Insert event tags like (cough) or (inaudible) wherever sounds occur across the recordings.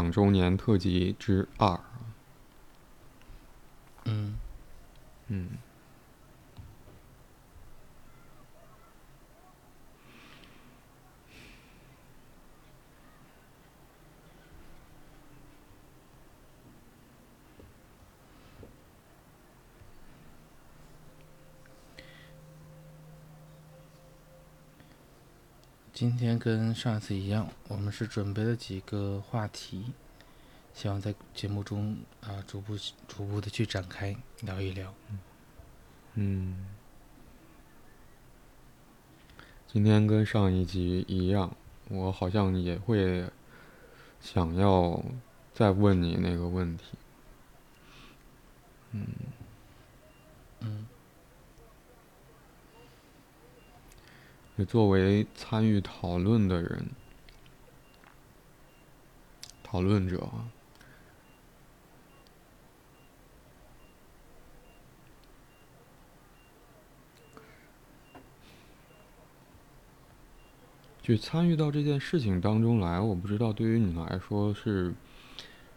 两周年特辑之二。天跟上一次一样，我们是准备了几个话题，希望在节目中啊逐步逐步的去展开聊一聊。嗯，今天跟上一集一样，我好像也会想要再问你那个问题。嗯嗯作为参与讨论的人，讨论者啊，去参与到这件事情当中来，我不知道对于你来说是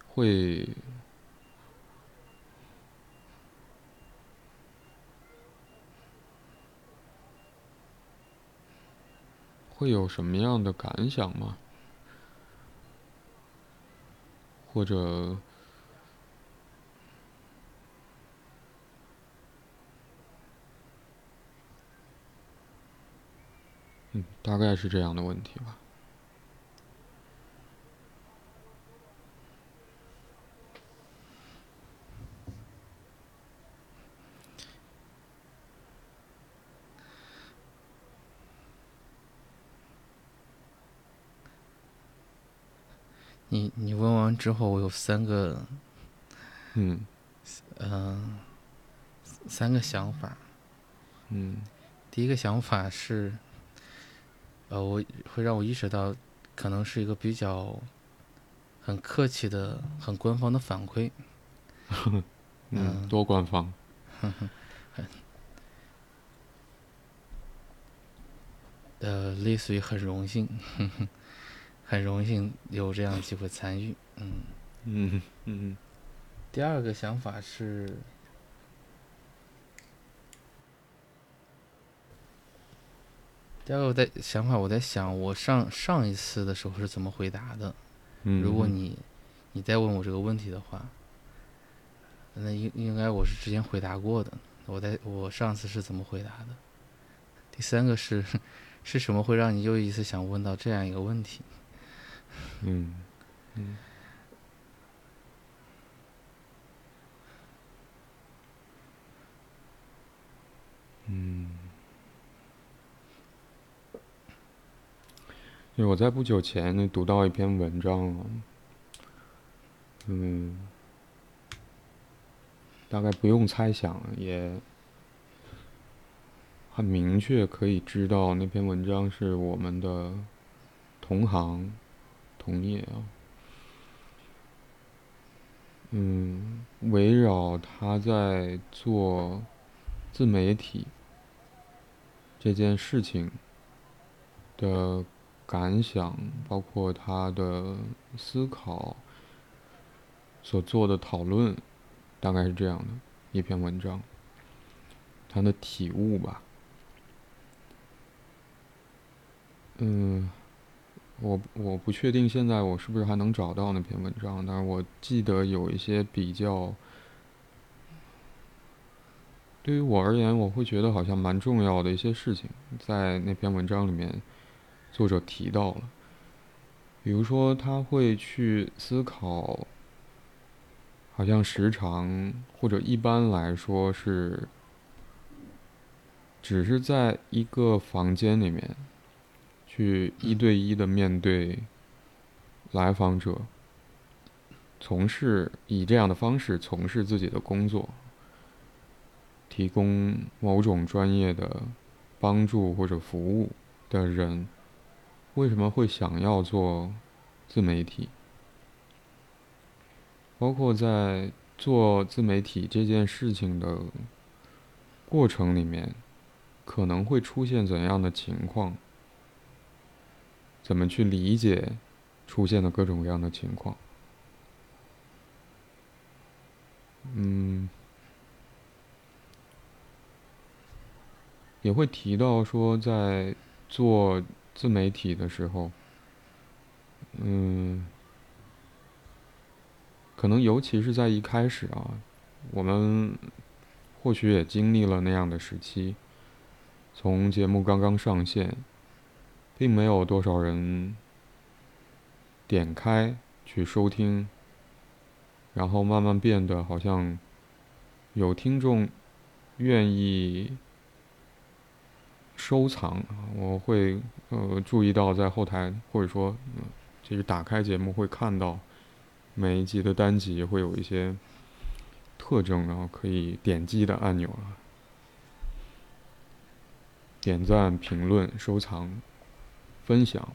会会有什么样的感想吗？或者，嗯，大概是这样的问题吧。你你问完之后，我有三个嗯嗯、三个想法。嗯第一个想法是，呃，我会让我意识到，可能是一个比较很客气的、很官方的反馈。(laughs) 嗯，嗯多官方。(laughs) 呃，类似于很荣幸，(laughs) 很荣幸有这样的机会参与。嗯，嗯嗯第二个想法是，第二个我在想法，我在想我上上一次的时候是怎么回答的。嗯，如果你你再问我这个问题的话，那应应该我是之前回答过的。我在我上次是怎么回答的？第三个是 (laughs) 是什么会让你又一次想问到这样一个问题？嗯嗯。嗯，因为我在不久前呢读到一篇文章，嗯，大概不用猜想也很明确可以知道那篇文章是我们的同行同业啊。嗯，围绕他在做自媒体这件事情的感想，包括他的思考所做的讨论，大概是这样的一篇文章，他的体悟吧。嗯，我我不确定现在我是不是还能找到那篇文章，但是我记得有一些比较，对于我而言，我会觉得好像蛮重要的一些事情，在那篇文章里面，作者提到了，比如说他会去思考，好像时常或者一般来说是，只是在一个房间里面。去一对一的面对来访者，从事以这样的方式从事自己的工作，提供某种专业的帮助或者服务的人，为什么会想要做自媒体？包括在做自媒体这件事情的过程里面，可能会出现怎样的情况？怎么去理解出现的各种各样的情况？嗯，也会提到说，在做自媒体的时候，嗯，可能尤其是在一开始啊，我们或许也经历了那样的时期，从节目刚刚上线，并没有多少人点开去收听。然后慢慢变得好像有听众愿意收藏，我会呃注意到在后台或者说其实打开节目会看到每一集的单集会有一些特征，然后可以点击的按钮啊，点赞、评论、收藏、分享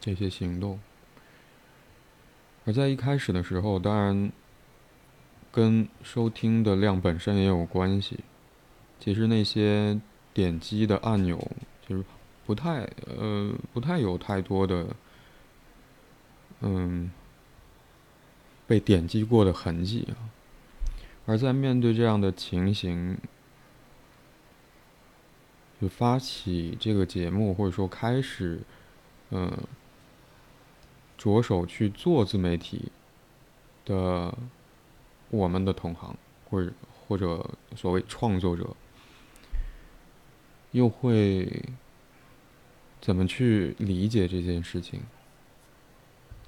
这些行动。而在一开始的时候，当然跟收听的量本身也有关系。其实那些点击的按钮，就是不太呃不太有太多的嗯被点击过的痕迹啊。而在面对这样的情形，就发起这个节目，或者说开始嗯。着手去做自媒体的我们的同行，或者或者所谓创作者，又会怎么去理解这件事情？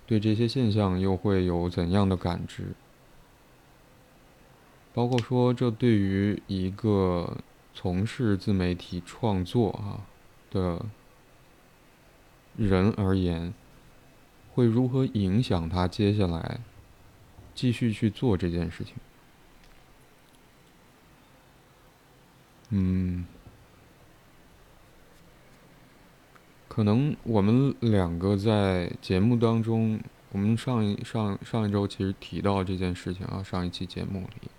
对这些现象又会有怎样的感知？包括说，这对于一个从事自媒体创作啊的人而言。会如何影响他接下来继续去做这件事情？嗯，可能我们两个在节目当中，我们上一上上一周其实提到这件事情啊，上一期节目里，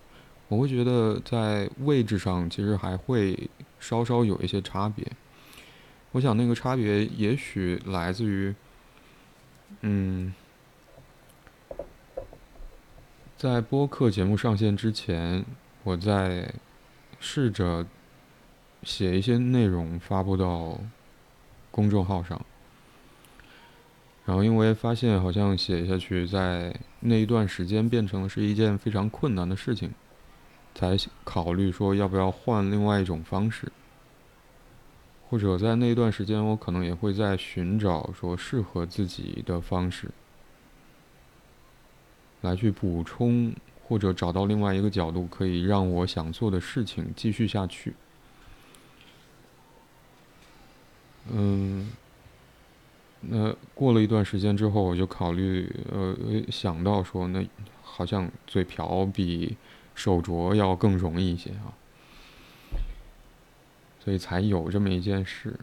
我会觉得在位置上其实还会稍稍有一些差别。我想那个差别也许来自于。嗯，在播客节目上线之前，我在试着写一些内容发布到公众号上，然后因为发现好像写下去，在那一段时间变成了是一件非常困难的事情，才考虑说要不要换另外一种方式。或者在那一段时间，我可能也会在寻找说适合自己的方式，来去补充或者找到另外一个角度，可以让我想做的事情继续下去。嗯，那过了一段时间之后，我就考虑，呃，想到说，那好像嘴瓢比手镯要更容易一些啊。所以才有这么一件事，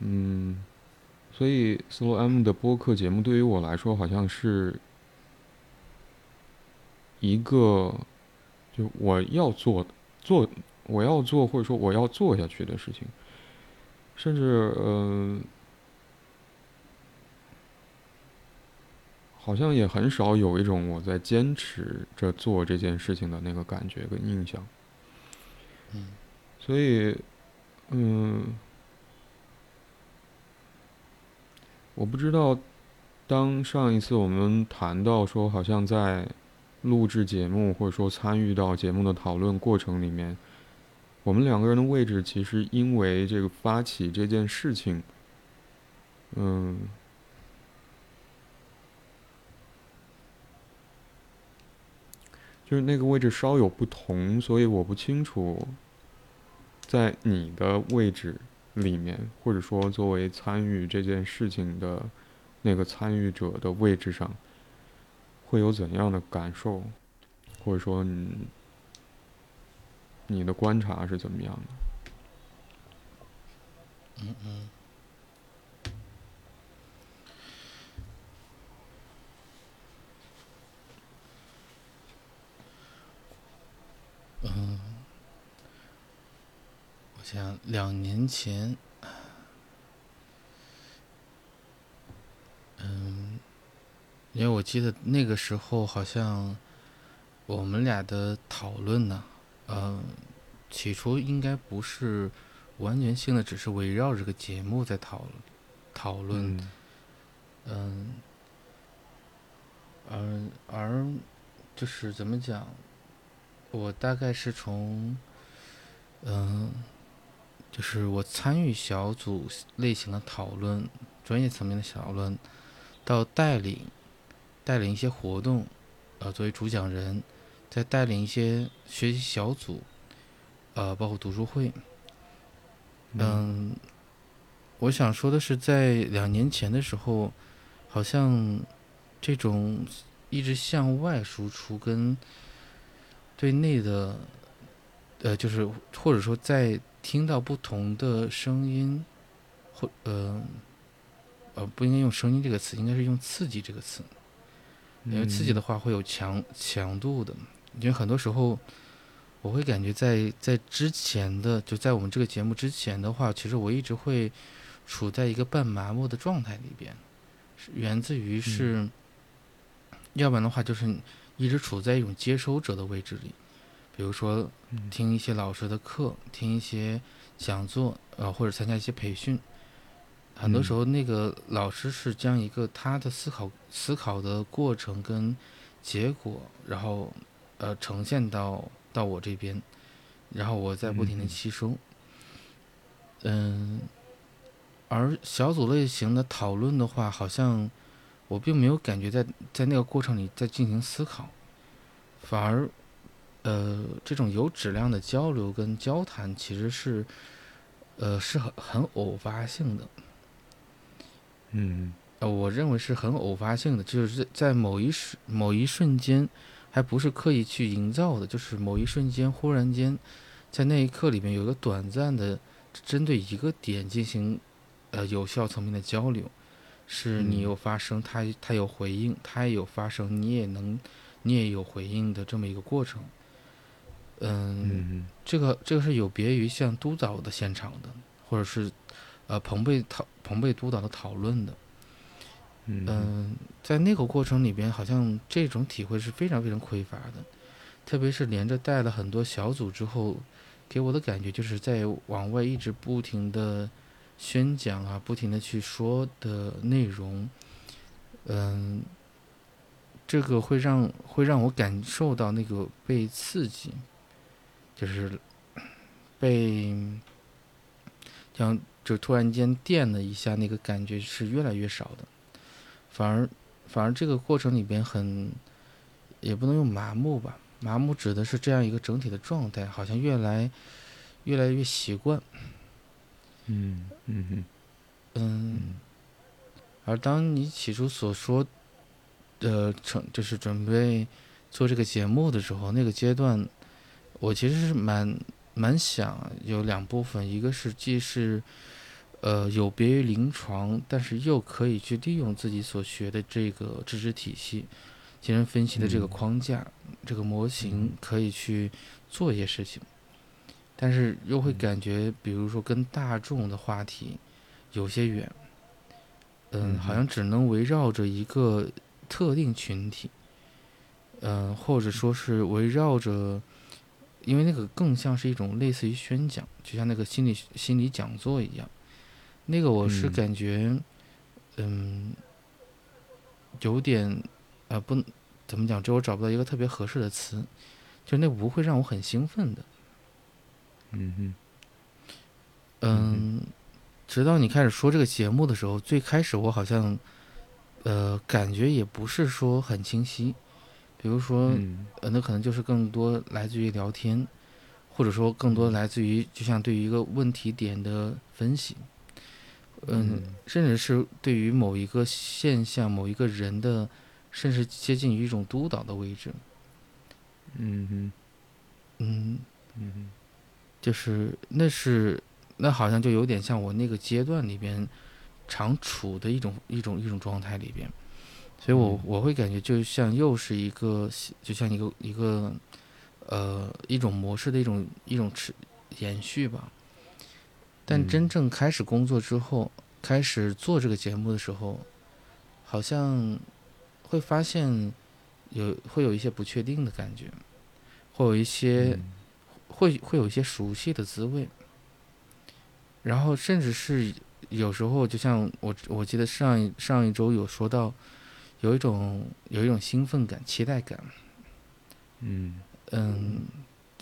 嗯，所以 Slow M 的播客节目对于我来说，好像是一个就我要做做我要做或者说我要做下去的事情，甚至呃，好像也很少有一种我在坚持着做这件事情的那个感觉跟印象，嗯。所以，嗯，我不知道，当上一次我们谈到说，好像在录制节目或者说参与到节目的讨论过程里面，我们两个人的位置其实因为这个发起这件事情，嗯，就是那个位置稍有不同，所以我不清楚。在你的位置里面，或者说作为参与这件事情的那个参与者的位置上，会有怎样的感受，或者说你你的观察是怎么样的？嗯嗯。嗯。我想两年前，嗯，因为我记得那个时候好像我们俩的讨论呢，嗯，起初应该不是完全性的，只是围绕这个节目在讨讨论，嗯嗯，而而就是怎么讲，我大概是从嗯、就是我参与小组类型的讨论，专业层面的讨论，到带领带领一些活动，呃，作为主讲人，再带领一些学习小组，呃，包括读书会，嗯，我想说的是，在两年前的时候，好像这种一直向外输出跟对内的，呃，就是或者说在听到不同的声音，或呃呃，不应该用声音这个词，应该是用刺激这个词，因为刺激的话会有强强度的，因为很多时候。我会感觉在在之前的就在我们这个节目之前的话，其实我一直会处在一个半麻木的状态里边，是源自于是，要不然的话就是一直处在一种接收者的位置里，比如说嗯。听一些老师的课，听一些讲座，呃，或者参加一些培训，很多时候那个老师是将一个他的思考思考的过程跟结果，然后呃呈现到到我这边，然后我再不停的嗯。吸收。嗯，而小组类型的讨论的话，好像我并没有感觉在在那个过程里在进行思考，反而呃这种有质量的交流跟交谈其实是呃是很很偶发性的。嗯呃，我认为是很偶发性的，就是在某一时某一瞬间，还不是刻意去营造的，就是某一瞬间忽然间，在那一刻里面有一个短暂的针对一个点进行呃有效层面的交流，是你嗯有发声，他他有回应，他也有发声，你也能你也有回应的这么一个过程。嗯，嗯这个这个是有别于像督导的现场的，或者是呃彭贝讨彭贝督导的讨论的。嗯嗯，在那个过程里边，好像这种体会是非常非常匮乏的，特别是连着带了很多小组之后，给我的感觉就是在往外一直不停的宣讲啊，不停的去说的内容，嗯，这个会让会让我感受到那个被刺激，就是被像就突然间电了一下，那个感觉是越来越少的。反而反而这个过程里边很，也不能用麻木吧，麻木指的是这样一个整体的状态，好像越来越来越习惯，嗯嗯嗯嗯，而当你起初所说，的，成就是准备做这个节目的时候，那个阶段，我其实是蛮蛮想有两部分，一个是既是呃有别于临床，但是又可以去利用自己所学的这个知识体系、精神分析的这个嗯框架、这个模型，可以去做一些事情，但是又会嗯。感觉，比如说跟大众的话题有些远，嗯，嗯好像只能围绕着一个特定群体，嗯，或者说是围绕着，因为那个更像是一种类似于宣讲，就像那个心理心理讲座一样，那个我是嗯。感觉，嗯，有点，呃，不怎么讲，这我找不到一个特别合适的词，就那不会让我很兴奋的，嗯嗯嗯，直到你开始说这个节目的时候，最开始我好像，呃，感觉也不是说很清晰。比如说，嗯。呃，那可能就是更多来自于聊天，或者说更多来自于就像对于一个问题点的分析，嗯，甚至是对于某一个现象、某一个人的，甚至接近于一种督导的位置。嗯嗯嗯，嗯就是那是那好像就有点像我那个阶段里边常处的一种一种一种状态里边，所以我嗯。我会感觉就像又是一个就像一个一个呃一种模式的一种一种持延续吧。但真嗯。正开始工作之后，开始做这个节目的时候，好像会发现有会有一些不确定的感觉，会有一些、嗯会会有一些熟悉的滋味，然后甚至是有时候，就像我我记得上一上一周有说到，有一种有一种兴奋感、期待感，嗯。嗯，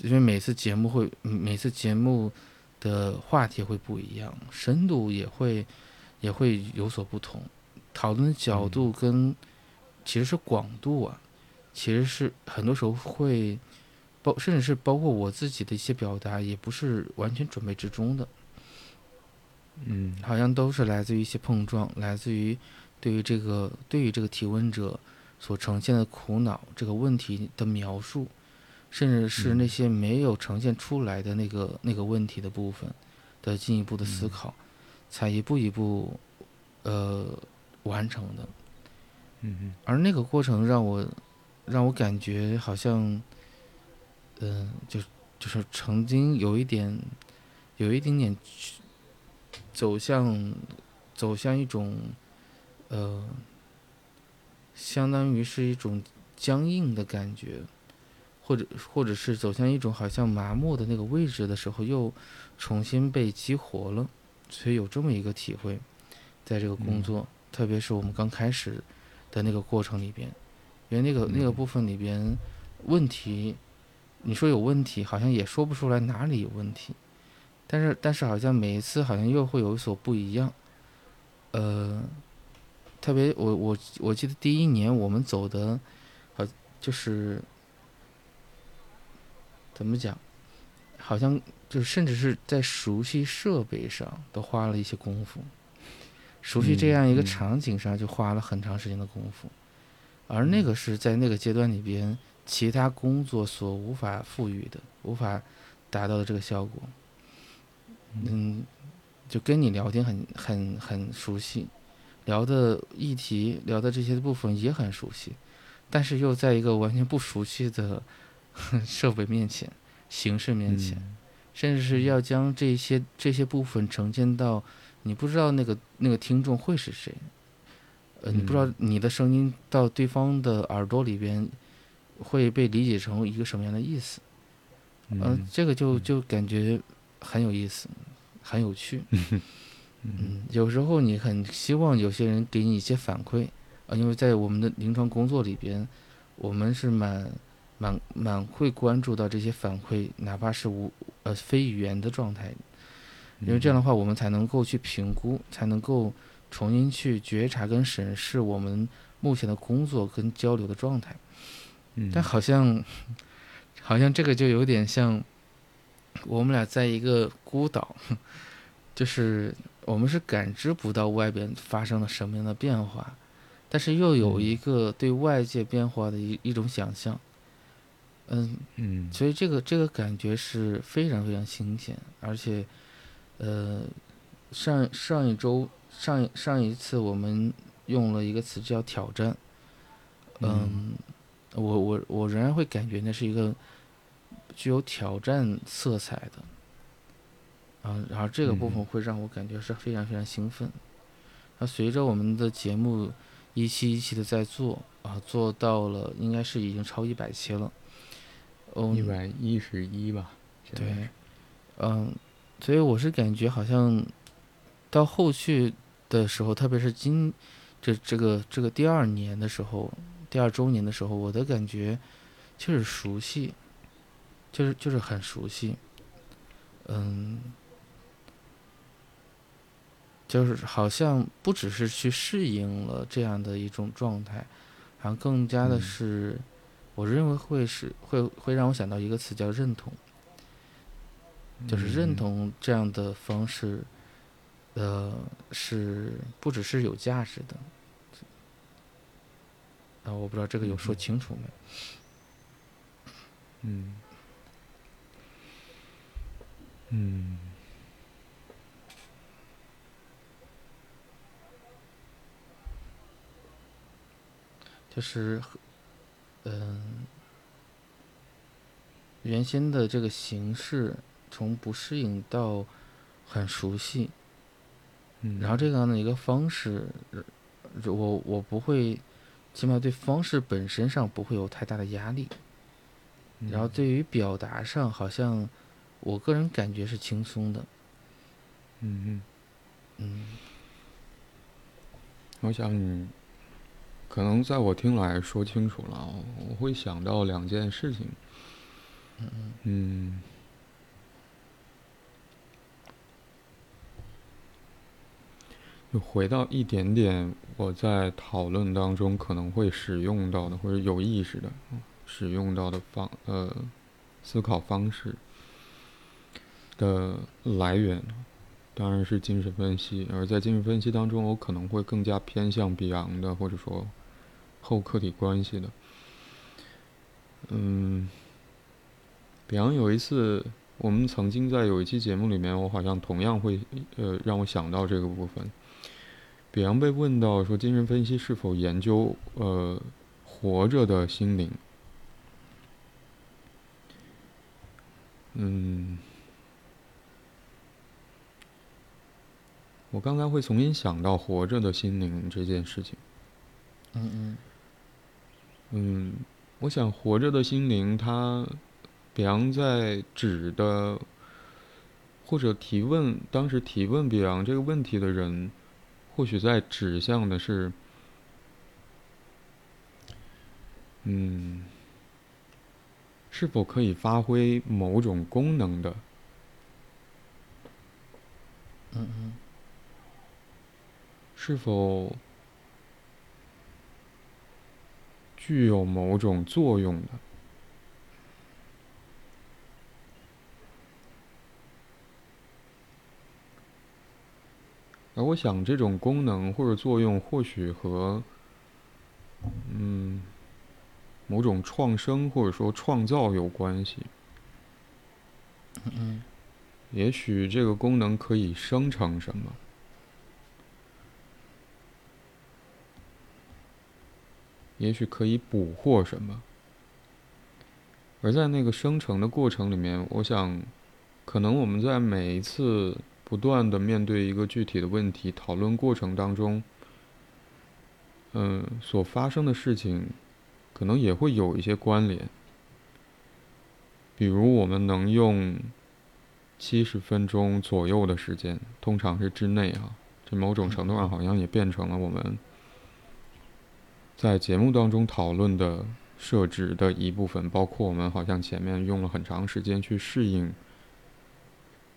因为每次节目会嗯每次节目的话题会不一样，深度也会也会有所不同，讨论的角度跟其实是广度啊，其实是很多时候会包甚至是包括我自己的一些表达，也不是完全准备之中的，嗯。好像都是来自于一些碰撞，来自于对于这个对于这个提问者所呈现的苦恼这个问题的描述，甚至是那些没有呈现出来的那个那个问题的部分的进一步的思考，才一步一步呃完成的。嗯嗯而那个过程让我让我感觉好像，嗯、就就是曾经有一点有一点点去走向走向一种呃，相当于是一种僵硬的感觉，或者或者是走向一种好像麻木的那个位置的时候，又重新被激活了，所以有这么一个体会，在这个工嗯。作，特别是我们刚开始的那个过程里边，因为那个那个嗯。部分里边问题，你说有问题，好像也说不出来哪里有问题，但是但是好像每一次好像又会有所不一样，呃，特别我我我记得第一年我们走的，好就是怎么讲，好像就是甚至是在熟悉设备上都花了一些功夫，熟悉这嗯样一个嗯场景上就花了很长时间的功夫，而那个是在那个阶段里边其他工作所无法赋予的，无法达到的这个效果。嗯，就跟你聊天很很很熟悉，聊的议题聊的这些部分也很熟悉，但是又在一个完全不熟悉的 (laughs) 设备面前、形式面前，嗯。甚至是要将这些这些部分呈现到你不知道那个那个听众会是谁，呃，你不知道嗯。你的声音到对方的耳朵里边会被理解成一个什么样的意思，嗯、嗯这个就嗯。就感觉很有意思，很有趣。(laughs) 嗯。嗯，有时候你很希望有些人给你一些反馈啊，因为在我们的临床工作里边，我们是蛮蛮蛮会关注到这些反馈，哪怕是无呃非语言的状态，因为这样的话，我们才能够去评估，才能够重新去觉察跟审视我们目前的工作跟交流的状态。嗯。但好像 (laughs) 好像这个就有点像我们俩在一个孤岛，(laughs) 就是我们是感知不到外边发生了什么样的变化，但是又有嗯。一个对外界变化的一一种想象。嗯，嗯。所以这个这个感觉是非常非常新鲜，而且，呃，上上一周上上一次我们用了一个词叫挑战，嗯，我我我仍然会感觉那是一个具有挑战色彩的，啊，然后这个部分嗯。会让我感觉是非常非常兴奋。那随着我们的节目一期一期的在做啊，做到了应该是已经超一百期了，嗯，一百一十一吧，对，嗯，所以我是感觉好像到后续的时候，特别是今这这个这个第二年的时候，第二周年的时候，我的感觉就是熟悉，就是就是很熟悉，嗯，就是好像不只是去适应了这样的一种状态，好像更加的嗯是，我认为会是会会让我想到一个词叫认同。就是认嗯同这样的方式，呃，是不只是有价值的。啊，我不知道这个有说清楚没？嗯。嗯。就是，嗯、原先的这个形式从不适应到很熟悉，嗯，然后这个样的一个方式，呃我我不会起码对方式本身上不会有太大的压力。然后对于表达上，好像我个人感觉是轻松的。嗯嗯嗯我想你可能在我听来说清楚了，我会想到两件事情。嗯嗯嗯，就回到一点点我在讨论当中可能会使用到的或者有意识的使用到的方呃思考方式的来源，当然是精神分析。而在精神分析当中，我可能会更加偏向比昂的，或者说后客体关系的。嗯，比昂有一次，我们曾经在有一期节目里面，我好像同样会呃让我想到这个部分。比昂被问到说，精神分析是否研究呃活着的心灵？嗯，我刚才会重新想到活着的心灵这件事情。嗯嗯嗯，我想活着的心灵，它，比昂在指的，或者提问，当时提问比昂这个问题的人，或许在指向的是，嗯，是否可以发挥某种功能的，嗯嗯是否具有某种作用的。而我想，这种功能或者作用，或许和嗯某种创生或者说创造有关系。嗯嗯也许这个功能可以生成什么，也许可以捕获什么。而在那个生成的过程里面，我想，可能我们在每一次不断的面对一个具体的问题讨论过程当中，嗯，所发生的事情，可能也会有一些关联。比如，我们能用七十分钟左右的时间，通常是之内啊，这某种程度上好像也变成了我们在节目当中讨论的设置的一部分，包括我们好像前面用了很长时间去适应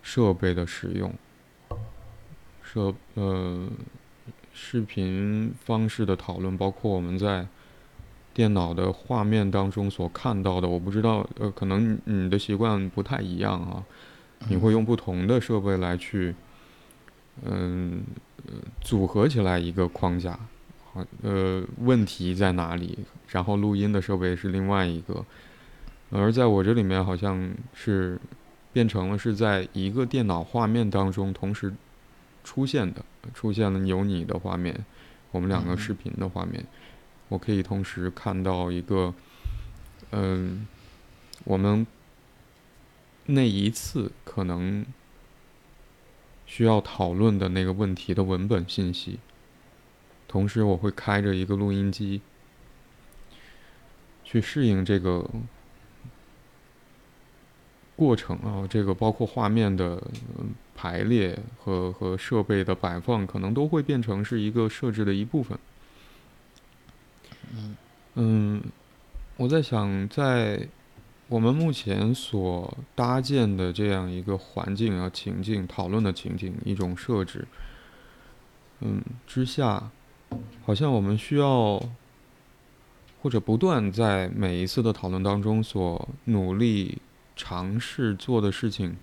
设备的使用，设呃视频方式的讨论，包括我们在电脑的画面当中所看到的，我不知道呃，可能你的习惯不太一样啊。你会用不同的设备来去，嗯，呃组合起来一个框架，好，呃，问题在哪里？然后录音的设备是另外一个，而在我这里面好像是变成了是在一个电脑画面当中同时出现的，出现了有你的画面，我们两个嗯。视频的画面，我可以同时看到一个，嗯，我们那一次可能需要讨论的那个问题的文本信息，同时我会开着一个录音机，去适应这个过程啊，这个包括画面的、嗯排列和和设备的摆放，可能都会变成是一个设置的一部分。嗯嗯，我在想，在我们目前所搭建的这样一个环境啊、情境、讨论的情境、一种设置，嗯之下，好像我们需要或者不断在每一次的讨论当中所努力尝试做的事情，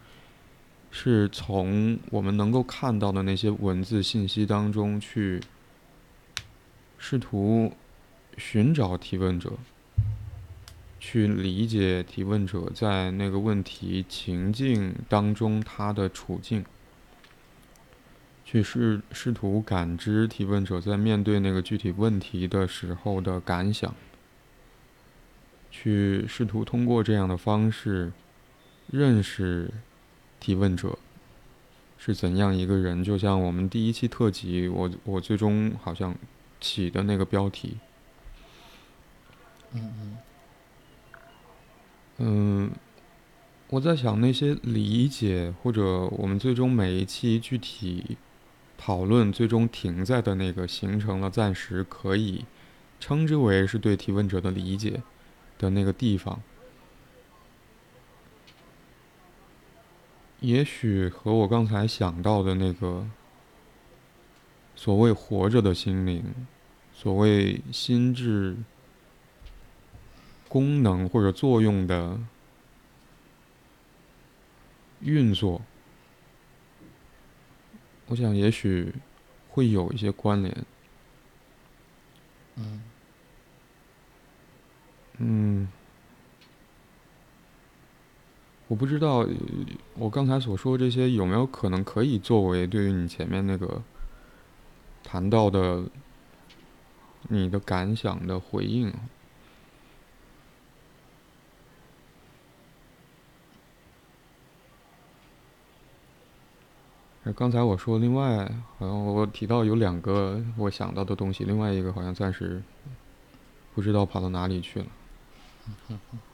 是从我们能够看到的那些文字信息当中去试图寻找提问者，去理解提问者在那个问题情境当中他的处境，去试试图感知提问者在面对那个具体问题的时候的感想，去试图通过这样的方式认识提问者是怎样一个人。就像我们第一期特辑，我我最终好像起的那个标题。嗯嗯嗯，我在想那些理解，或者我们最终每一期具体讨论最终停在的那个，形成了暂时可以称之为是对提问者的理解的那个地方，也许和我刚才想到的那个所谓活着的心灵，所谓心智。功能或者作用的运作，我想也许会有一些关联。嗯嗯，我不知道我刚才所说这些有没有可能可以作为对于你前面那个谈到的你的感想的回应。刚才我说另外，好像我提到有两个我想到的东西，另外一个好像暂时不知道跑到哪里去了。Mm-hmm.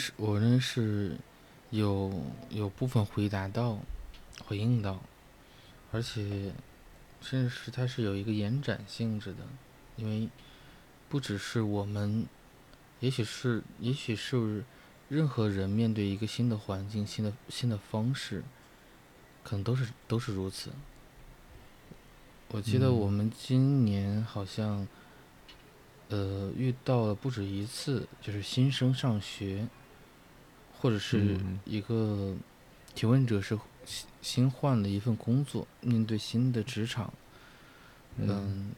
我认识，我认识，有有部分回答到，回应到，而且，甚至是它是有一个延展性质的，因为不只是我们，也许是，也许是任何人面对一个新的环境、新的新的方式，可能都是都是如此。我记得我们今年好像。呃，遇到了不止一次，就是新生上学，或者是一个提问者是新新换了一份工作，面对新的职场，嗯，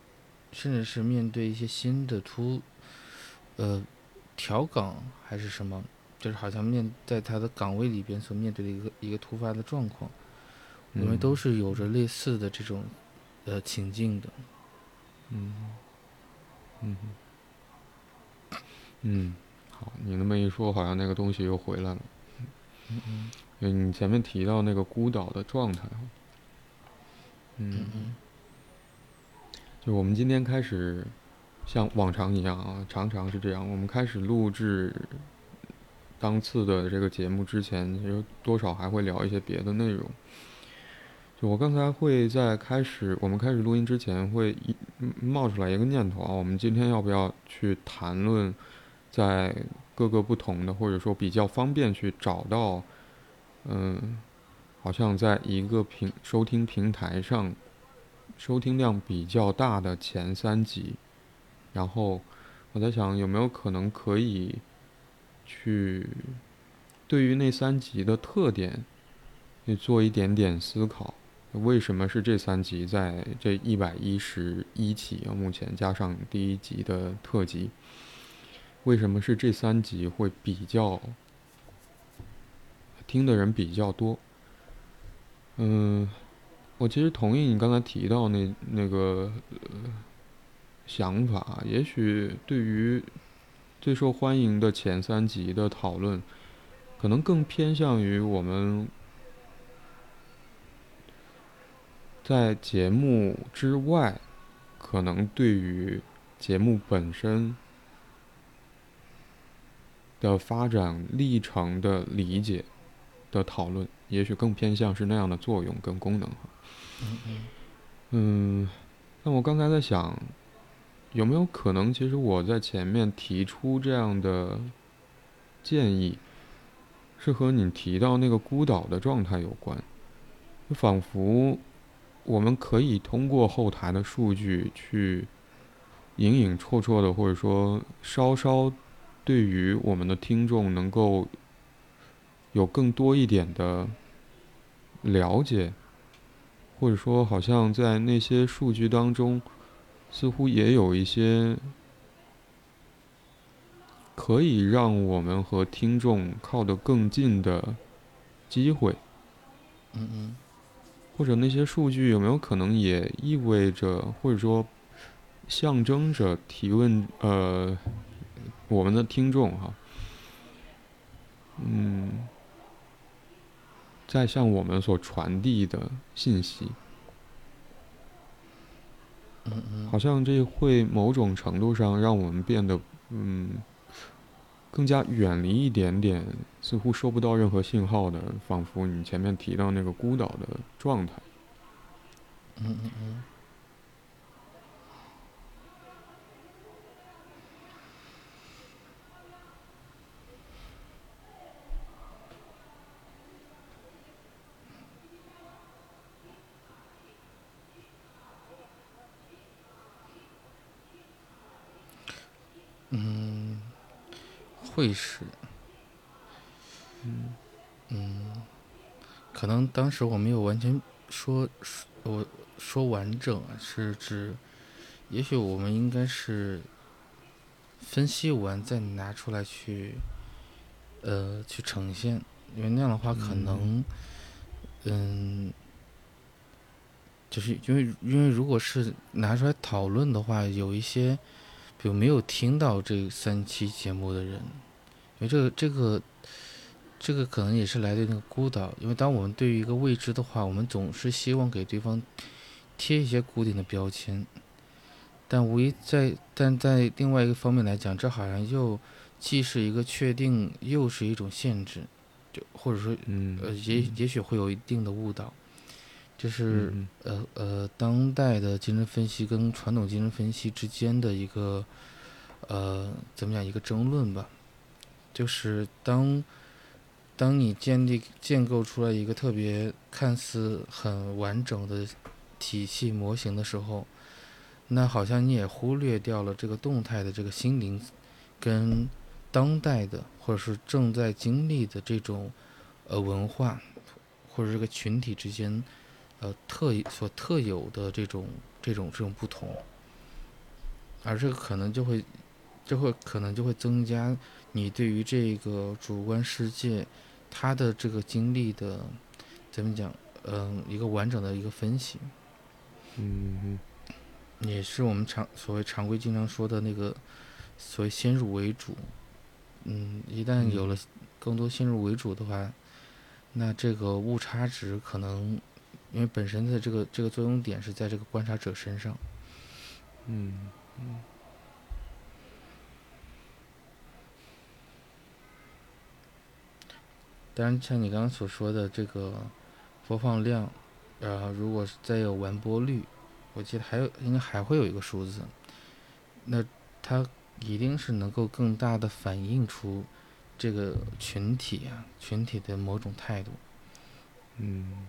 甚至是面对一些新的突，呃，调岗还是什么，就是好像面在他的岗位里边所面对的一个一个突发的状况，我们都是有着类似的这种呃情境的，嗯，嗯。嗯，好，你那么一说，好像那个东西又回来了。嗯嗯。你前面提到那个孤岛的状态，嗯嗯。就我们今天开始，像往常一样啊，常常是这样。我们开始录制当次的这个节目之前，其实多少还会聊一些别的内容。就我刚才会在开始我们开始录音之前，会一冒出来一个念头啊，我们今天要不要去谈论？在各个不同的，或者说比较方便去找到，嗯，好像在一个平收听平台上，收听量比较大的前三集，然后我在想有没有可能可以去对于那三集的特点，去做一点点思考，为什么是这三集在这一百一十一期啊？目前加上第一集的特辑。为什么是这三集会比较听的人比较多？嗯，我其实同意你刚才提到那那个想法。也许对于最受欢迎的前三集的讨论，可能更偏向于我们在节目之外，可能对于节目本身。的发展历程的理解的讨论，也许更偏向是那样的作用跟功能嗯那我刚才在想，有没有可能，其实我在前面提出这样的建议，是和你提到那个孤岛的状态有关？仿佛我们可以通过后台的数据去隐隐绰绰的，或者说稍稍。对于我们的听众能够有更多一点的了解，或者说好像在那些数据当中似乎也有一些可以让我们和听众靠得更近的机会。嗯嗯。或者那些数据有没有可能也意味着，或者说象征着提问？呃，我们的听众哈，嗯，在向我们所传递的信息，好像这会某种程度上让我们变得嗯更加远离一点点，似乎收不到任何信号的，仿佛你前面提到那个孤岛的状态。嗯嗯嗯。嗯，会是。嗯。嗯，可能当时我没有完全说说，我说完整是指，也许我们应该是分析完再拿出来去，呃，去呈现，因为那样的话可能，嗯，就是因为因为如果是拿出来讨论的话，有一些。有没有听到这三期节目的人？因为这个这个这个可能也是来自那个孤岛。因为当我们对于一个未知的话，我们总是希望给对方贴一些固定的标签。但无疑在但在另外一个方面来讲，这好像又既是一个确定，又是一种限制，就或者说嗯呃也也许会有一定的误导。就是呃呃，当代的精神分析跟传统精神分析之间的一个呃，怎么讲一个争论吧。就是当当你建立建构出来一个特别看似很完整的体系模型的时候，那好像你也忽略掉了这个动态的这个心灵跟当代的或者是正在经历的这种呃文化或者这个群体之间。呃，特所特有的这种这种这种不同，而这个可能就会，就会可能就会增加你对于这个主观世界，他的这个经历的，怎么讲？嗯，一个完整的一个分析。嗯也是我们常所谓常规经常说的那个所谓先入为主。嗯，一旦有了更多先入为主的话，那这个误差值可能。因为本身的这个这个作用点是在这个观察者身上，嗯嗯。当然，像你刚刚所说的这个播放量，呃，如果再有完播率，我记得还有应该还会有一个数字，那它一定是能够更大的反映出这个群体啊群体的某种态度，嗯。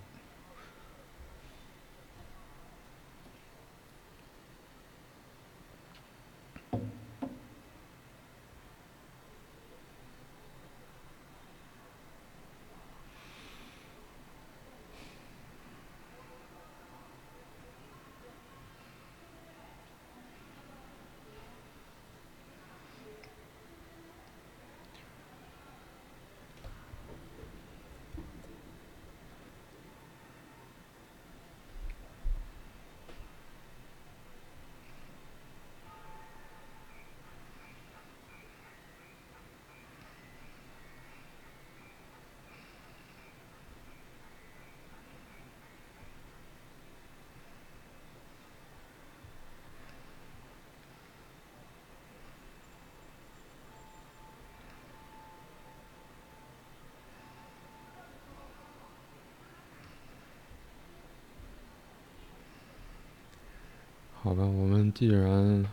好吧，我们既然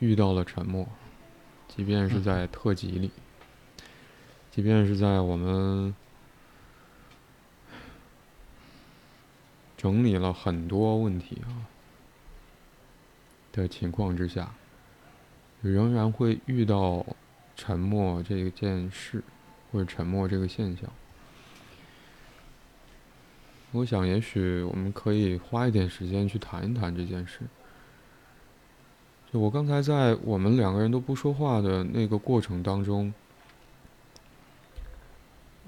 遇到了沉默，即便是在特辑里，即便是在我们整理了很多问题啊的情况之下，仍然会遇到沉默这件事，或者沉默这个现象。我想，也许我们可以花一点时间去谈一谈这件事。就我刚才在我们两个人都不说话的那个过程当中，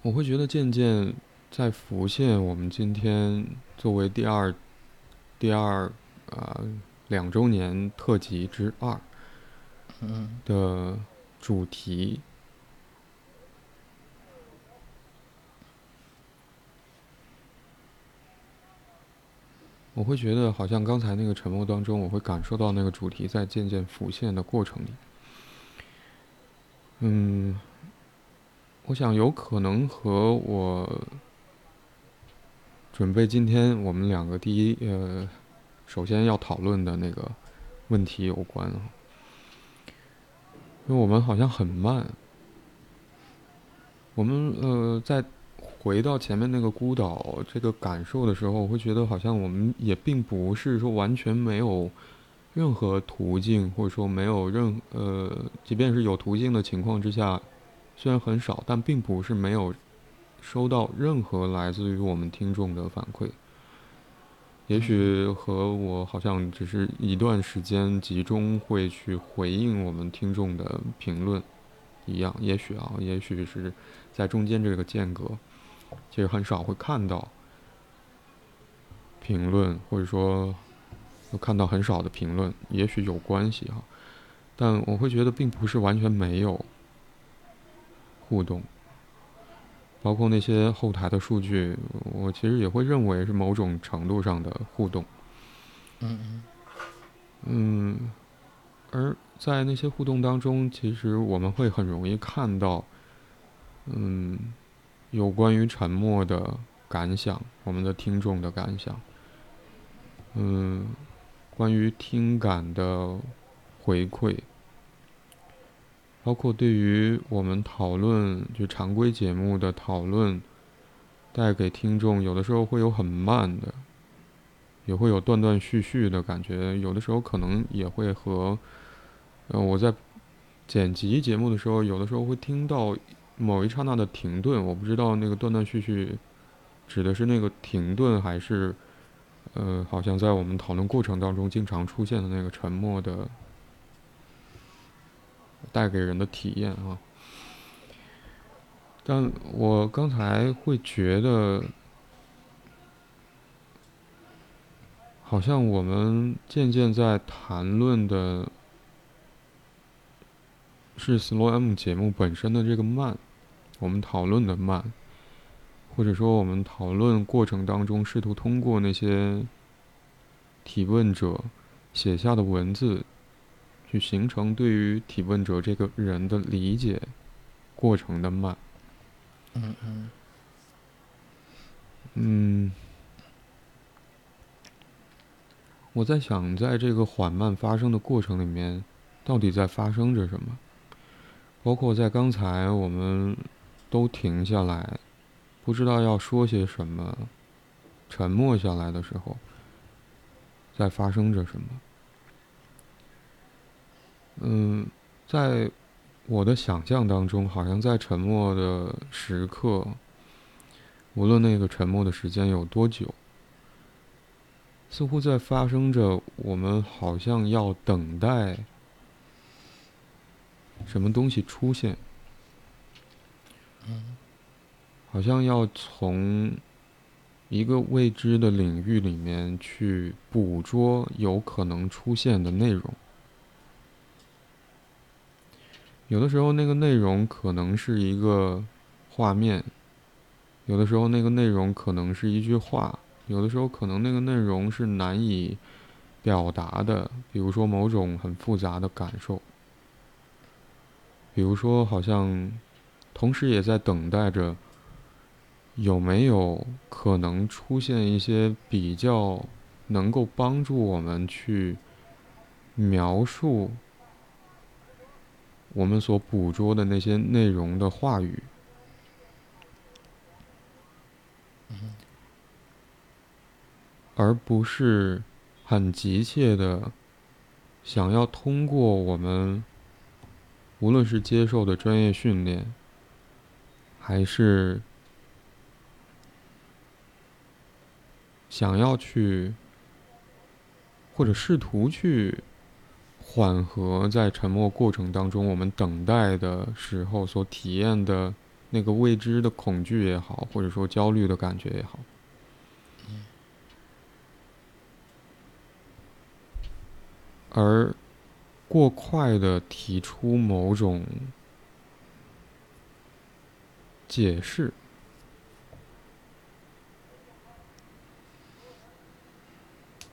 我会觉得渐渐在浮现我们今天作为第二第二啊两周年特辑之二嗯的主题。我会觉得，好像刚才那个沉默当中，我会感受到那个主题在渐渐浮现的过程里。嗯，我想有可能和我准备今天我们两个第一呃，首先要讨论的那个问题有关啊，因为我们好像很慢，我们呃在。回到前面那个孤岛这个感受的时候，我会觉得好像我们也并不是说完全没有任何途径，或者说没有任呃，即便是有途径的情况之下，虽然很少，但并不是没有收到任何来自于我们听众的反馈。也许和我好像只是一段时间集中会去回应我们听众的评论一样，也许啊，也许是在中间这个间隔。其实很少会看到评论，或者说看到很少的评论，也许有关系哈，但我会觉得并不是完全没有互动，包括那些后台的数据，我其实也会认为是某种程度上的互动。嗯嗯嗯，而在那些互动当中，其实我们会很容易看到，嗯。有关于沉默的感想，我们的听众的感想，嗯，关于听感的回馈，包括对于我们讨论就常规节目的讨论，带给听众有的时候会有很慢的，也会有断断续续的感觉，有的时候可能也会和，嗯，我在剪辑节目的时候，有的时候会听到。某一刹那的停顿，我不知道那个断断续续指的是那个停顿，还是呃，好像在我们讨论过程当中经常出现的那个沉默的带给人的体验啊。但我刚才会觉得，好像我们渐渐在谈论的是 Slow M 节目本身的这个慢。我们讨论的慢，或者说我们讨论过程当中试图通过那些提问者写下的文字，去形成对于提问者这个人的理解过程的慢。嗯嗯。嗯，我在想，在这个缓慢发生的过程里面，到底在发生着什么？包括在刚才我们。都停下来，不知道要说些什么，沉默下来的时候，在发生着什么？嗯，在我的想象当中，好像在沉默的时刻，无论那个沉默的时间有多久，似乎在发生着我们好像要等待什么东西出现。好像要从一个未知的领域里面去捕捉有可能出现的内容。有的时候，那个内容可能是一个画面；有的时候，那个内容可能是一句话；有的时候，可能那个内容是难以表达的，比如说某种很复杂的感受，比如说好像。同时也在等待着，有没有可能出现一些比较能够帮助我们去描述我们所捕捉的那些内容的话语，而不是很急切的想要通过我们无论是接受的专业训练。还是想要去，或者试图去缓和在沉默过程当中我们等待的时候所体验的那个未知的恐惧也好，或者说焦虑的感觉也好。而过快的提出某种解释，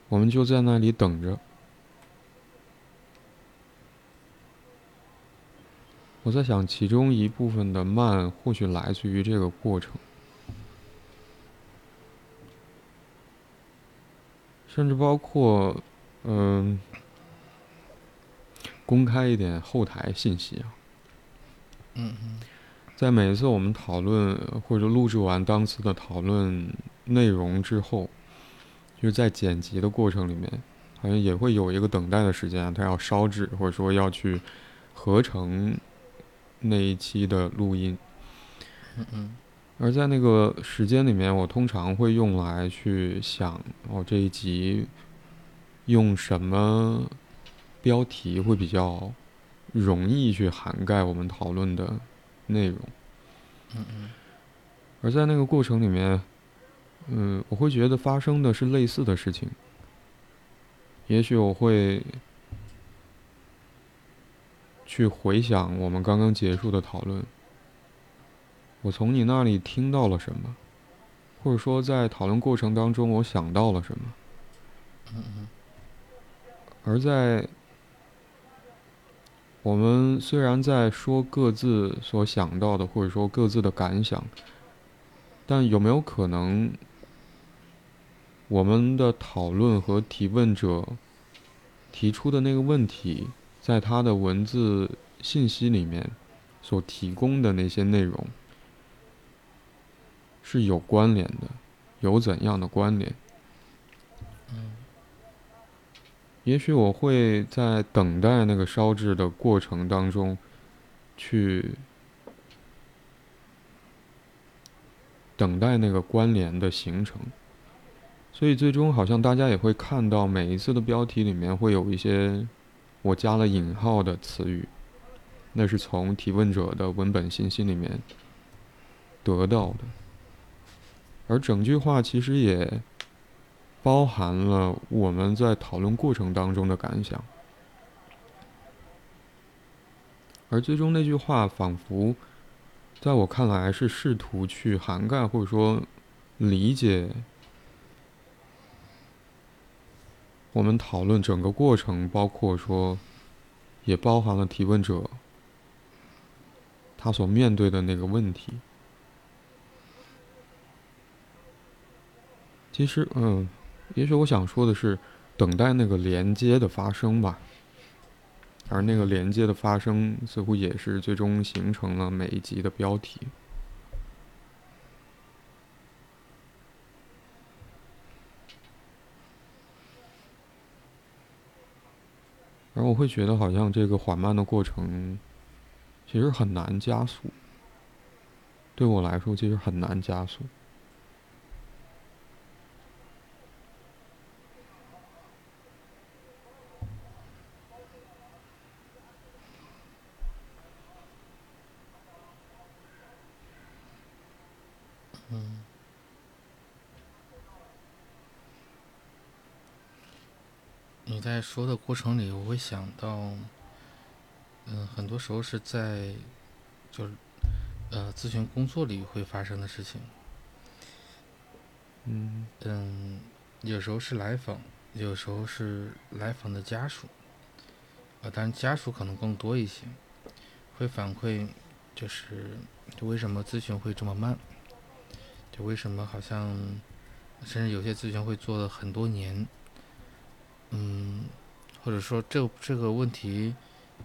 我们就在那里等着。我在想，其中一部分的慢，或许来自于这个过程，甚至包括，嗯。公开一点后台信息啊。嗯嗯，在每一次我们讨论或者录制完当次的讨论内容之后，就是在剪辑的过程里面，好像也会有一个等待的时间，它要烧制或者说要去合成那一期的录音。嗯嗯。而在那个时间里面，我通常会用来去想，哦，这一集用什么。标题会比较容易去涵盖我们讨论的内容。嗯嗯。而在那个过程里面，嗯，我会觉得发生的是类似的事情。也许我会去回想我们刚刚结束的讨论，我从你那里听到了什么，或者说在讨论过程当中我想到了什么。嗯嗯。而在我们虽然在说各自所想到的，或者说各自的感想，但有没有可能，我们的讨论和提问者提出的那个问题，在他的文字信息里面所提供的那些内容是有关联的？有怎样的关联？也许我会在等待那个烧制的过程当中，去等待那个关联的形成，所以最终好像大家也会看到每一次的标题里面会有一些我加了引号的词语，那是从提问者的文本信息里面得到的，而整句话其实也。包含了我们在讨论过程当中的感想，而最终那句话仿佛在我看来是试图去涵盖或者说理解我们讨论整个过程，包括说也包含了提问者他所面对的那个问题。其实，嗯。也许我想说的是，等待那个连接的发生吧。而那个连接的发生，似乎也是最终形成了每一集的标题。而我会觉得，好像这个缓慢的过程，其实很难加速。对我来说，其实很难加速。你在说的过程里，我会想到，嗯，很多时候是在，就是，呃，咨询工作里会发生的事情。嗯嗯，有时候是来访，有时候是来访的家属，啊，当然家属可能更多一些，会反馈，就是，就为什么咨询会这么慢？就为什么好像，甚至有些咨询会做了很多年。嗯，或者说这这个问题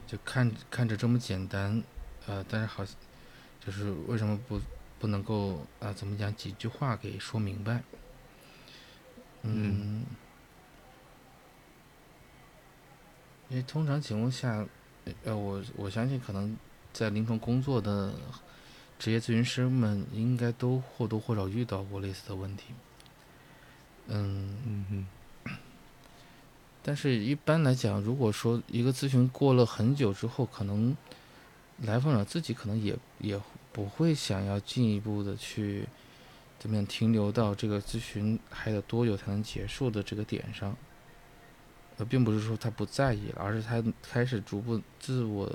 就看看着这么简单，呃，但是好就是为什么不不能够啊？怎么讲几句话给说明白？嗯，因为通常情况下，呃，我我相信可能在临床工作的职业咨询师们应该都或多或少遇到过类似的问题。嗯嗯嗯。但是，一般来讲，如果说一个咨询过了很久之后，可能来访者自己可能也也不会想要进一步的去怎么样停留到这个咨询还得多久才能结束的这个点上。呃，并不是说他不在意了，而是他开始逐步自我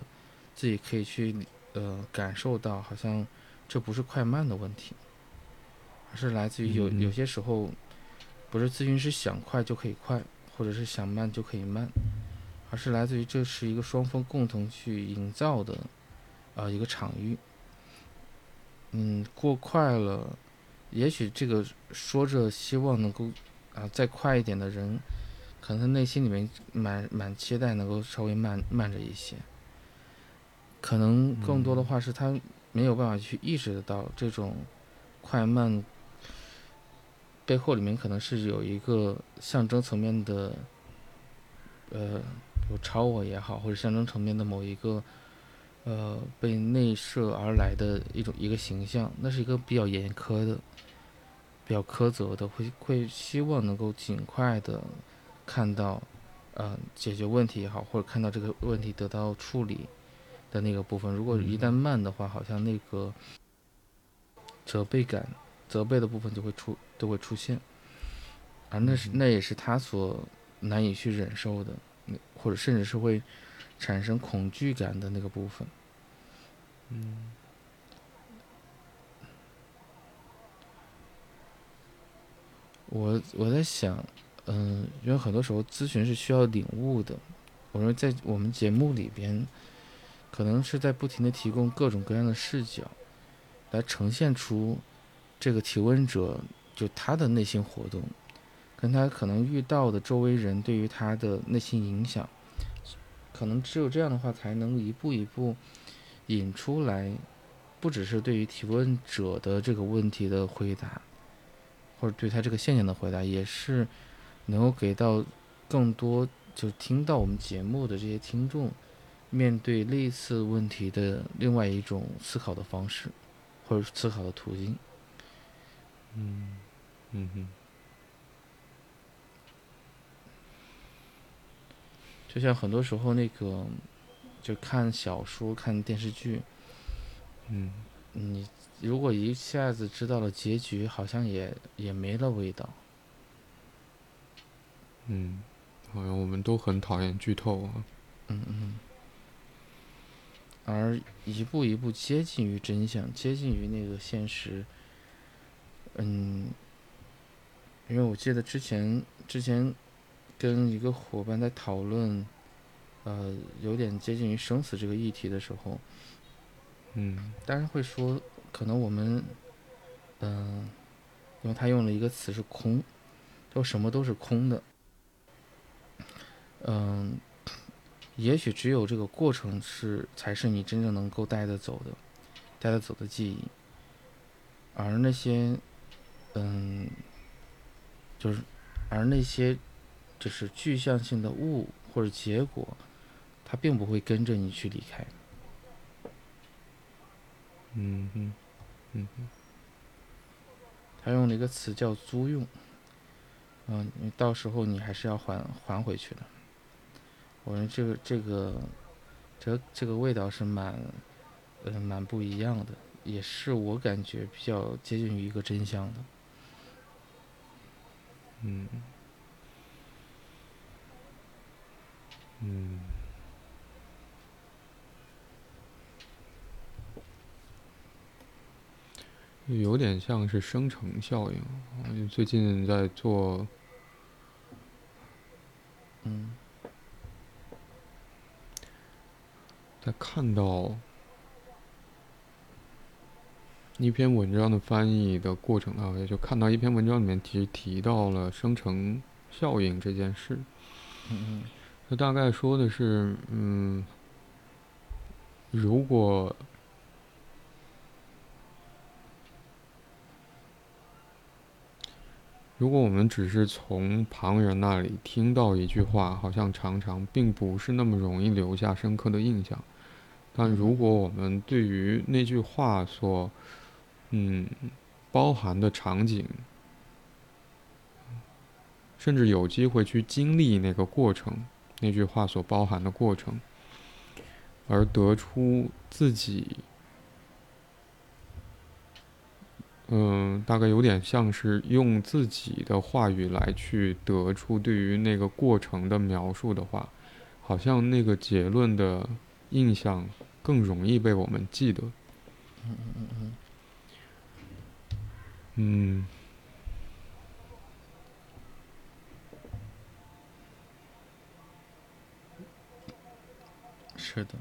自己可以去呃感受到，好像这不是快慢的问题，而是来自于有有些时候不是咨询师想快就可以快。或者是想慢就可以慢，而是来自于这是一个双方共同去营造的，啊一个场域。嗯，过快了，也许这个说着希望能够啊再快一点的人，可能他内心里面满满期待能够稍微慢慢着一些。可能更多的话是他没有办法去意识得到这种快慢。背后里面可能是有一个象征层面的，呃，有超我也好，或者象征层面的某一个，呃，被内射而来的一种一个形象，那是一个比较严苛的、比较苛责的，会会希望能够尽快的看到，呃，解决问题也好，或者看到这个问题得到处理的那个部分。如果一旦慢的话，好像那个责备感。责备的部分就会出都会出现，而那是那也是他所难以去忍受的，或者甚至是会产生恐惧感的那个部分。嗯，我我在想，嗯，因为很多时候咨询是需要领悟的，我说在我们节目里边，可能是在不停的提供各种各样的视角，来呈现出。这个提问者就他的内心活动，跟他可能遇到的周围人对于他的内心影响，可能只有这样的话，才能一步一步引出来，不只是对于提问者的这个问题的回答，或者对他这个现象的回答，也是能够给到更多就听到我们节目的这些听众，面对类似问题的另外一种思考的方式，或者思考的途径。嗯，嗯哼，就像很多时候那个，就看小说、看电视剧，嗯，你如果一下子知道了结局，好像也也没了味道。嗯，好像我们都很讨厌剧透啊。嗯嗯。而一步一步接近于真相，接近于那个现实。嗯，因为我记得之前之前跟一个伙伴在讨论，呃，有点接近于生死这个议题的时候，嗯，当然会说，可能我们，嗯，因为他用了一个词是空，就什么都是空的，嗯，也许只有这个过程是才是你真正能够带得走的，带得走的记忆，而那些。嗯，就是，而那些就是具象性的物或者结果，它并不会跟着你去离开。嗯哼，嗯哼。他用了一个词叫租用，嗯，你到时候你还是要还还回去的。我说这个这个，这这个味道是蛮，呃，蛮不一样的，也是我感觉比较接近于一个真相的。嗯，嗯，有点像是生成效应。最近在做，嗯，在看到。一篇文章的翻译的过程啊，也就看到一篇文章里面其实提到了生成效应这件事。嗯嗯。他大概说的是，嗯，如果如果我们只是从旁人那里听到一句话，好像常常并不是那么容易留下深刻的印象。但如果我们对于那句话所嗯，包含的场景，甚至有机会去经历那个过程，那句话所包含的过程，而得出自己，嗯，大概有点像是用自己的话语来去得出对于那个过程的描述的话，好像那个结论的印象更容易被我们记得。嗯嗯嗯嗯。嗯。是的，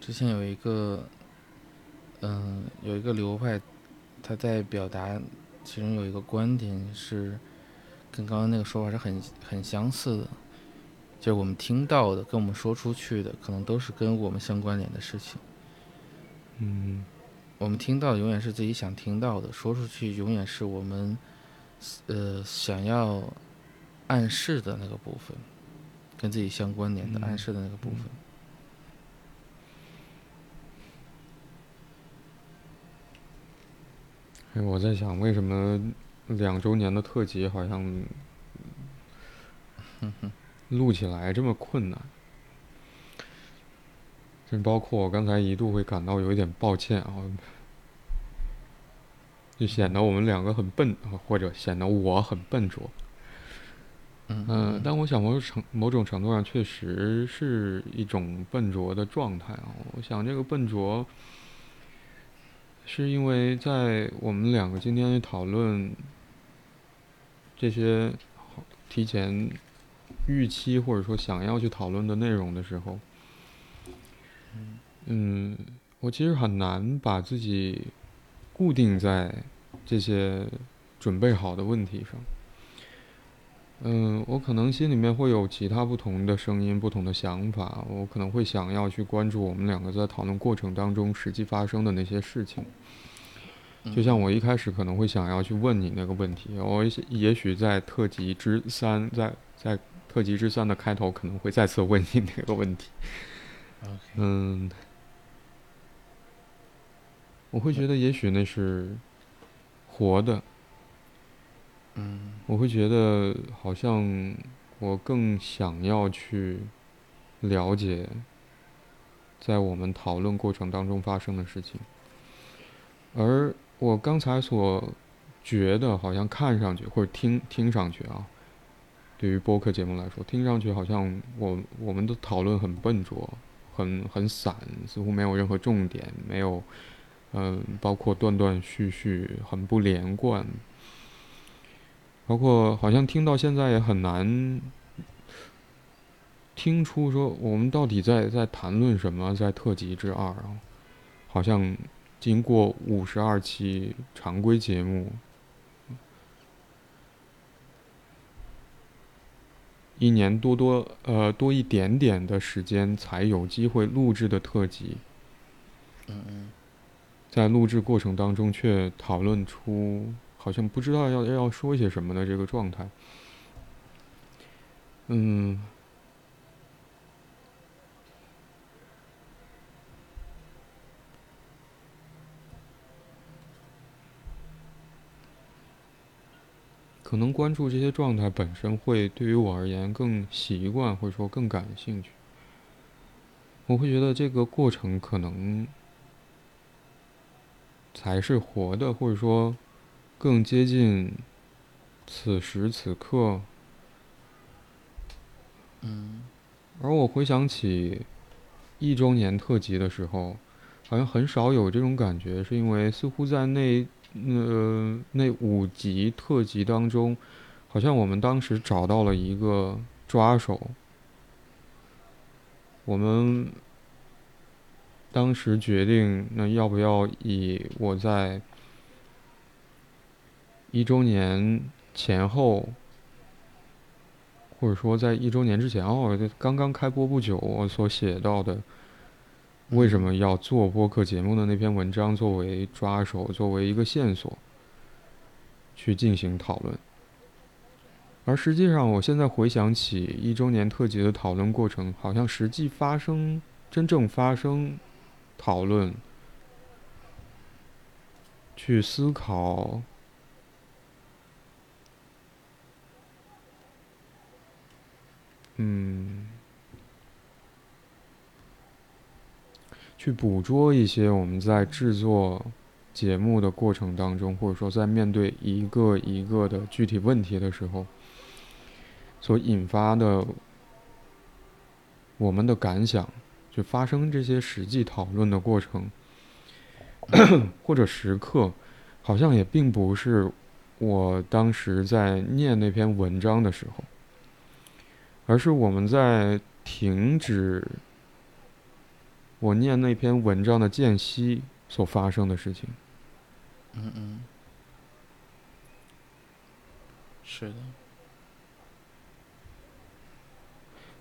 之前有一个，嗯，有一个流派，他在表达，其中有一个观点是，跟刚刚那个说法是很很相似的，就是我们听到的跟我们说出去的，可能都是跟我们相关联的事情。嗯，我们听到的永远是自己想听到的，说出去永远是我们。呃，想要暗示的那个部分，跟自己相关联的暗示的那个部分。哎，我在想，为什么两周年的特辑好像 (laughs) 录起来这么困难？这包括我刚才一度会感到有一点抱歉啊。就显得我们两个很笨，或者显得我很笨拙。嗯，但我想某种程某种程度上确实是一种笨拙的状态啊。我想这个笨拙，是因为在我们两个今天讨论这些提前预期或者说想要去讨论的内容的时候，嗯，我其实很难把自己。固定在这些准备好的问题上。嗯，我可能心里面会有其他不同的声音、不同的想法。我可能会想要去关注我们两个在讨论过程当中实际发生的那些事情。就像我一开始可能会想要去问你那个问题，我也许在特辑之三，在在特辑之三的开头可能会再次问你那个问题。(laughs) 嗯。我会觉得，也许那是活的。嗯。我会觉得，好像我更想要去了解，在我们讨论过程当中发生的事情。而我刚才所觉得，好像看上去或者听听上去啊，对于播客节目来说，听上去好像我我们的讨论很笨拙，很很散，似乎没有任何重点，没有。嗯，包括断断续续，很不连贯。包括好像听到现在也很难听出说我们到底在在谈论什么，在特辑之二啊，好像经过五十二期常规节目，一年多多呃多一点点的时间才有机会录制的特辑。嗯嗯。在录制过程当中，却讨论出好像不知道要要说些什么的这个状态。嗯，可能关注这些状态本身会对于我而言更习惯，或者说更感兴趣。我会觉得这个过程可能。才是活的，或者说更接近此时此刻。嗯。而我回想起一周年特辑的时候，好像很少有这种感觉，是因为似乎在那那那五集特辑当中，好像我们当时找到了一个抓手，我们。当时决定，那要不要以我在一周年前后，或者说在一周年之前哦，刚刚开播不久，我所写到的为什么要做播客节目的那篇文章作为抓手，作为一个线索去进行讨论。而实际上，我现在回想起一周年特辑的讨论过程，好像实际发生、真正发生。讨论去思考，嗯，去捕捉一些我们在制作节目的过程当中，或者说在面对一个一个的具体问题的时候，所引发的我们的感想，就发生这些实际讨论的过程。或者时刻，好像也并不是我当时在念那篇文章的时候，而是我们在停止我念那篇文章的间隙所发生的事情。嗯嗯，是的。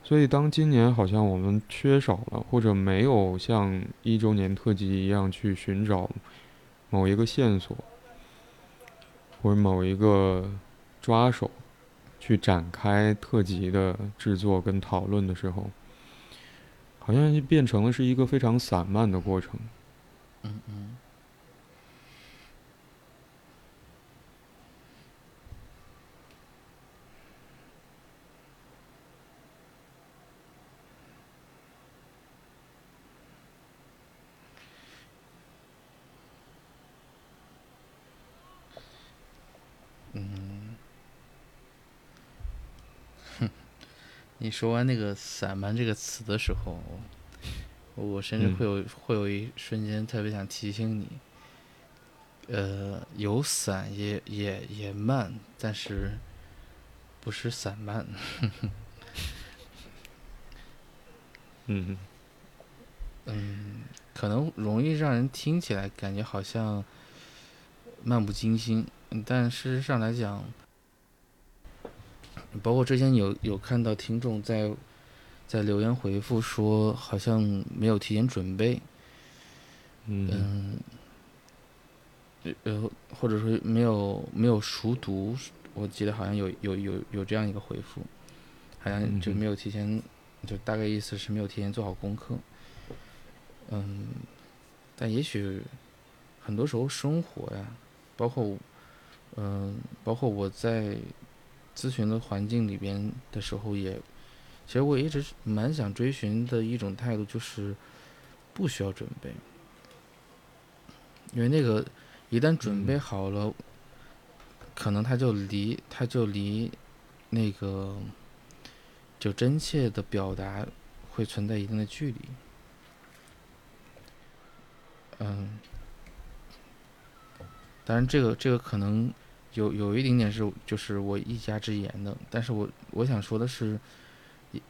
所以，当今年好像我们缺少了，或者没有像一周年特辑一样去寻找某一个线索，或者某一个抓手，去展开特辑的制作跟讨论的时候，好像就变成了是一个非常散漫的过程。嗯嗯。你说完那个“散漫”这个词的时候，我甚至会有会有一瞬间特别想提醒你，呃，有散也也也慢，但是不是散漫。嗯嗯，可能容易让人听起来感觉好像漫不经心，但事实上来讲。包括之前有有看到听众在在留言回复说，好像没有提前准备，嗯，呃，或者说没有没有熟读，我记得好像有有有有这样一个回复，好像就没有提前，就大概意思是没有提前做好功课，嗯，但也许很多时候生活呀，包括嗯，包括我在。咨询的环境里边的时候，也其实我一直蛮想追寻的一种态度，就是不需要准备，因为那个一旦准备好了，可能他就离他就离那个就真切的表达会存在一定的距离。嗯，当然，这个这个可能。有有一点点是，就是我一家之言的，但是我我想说的是，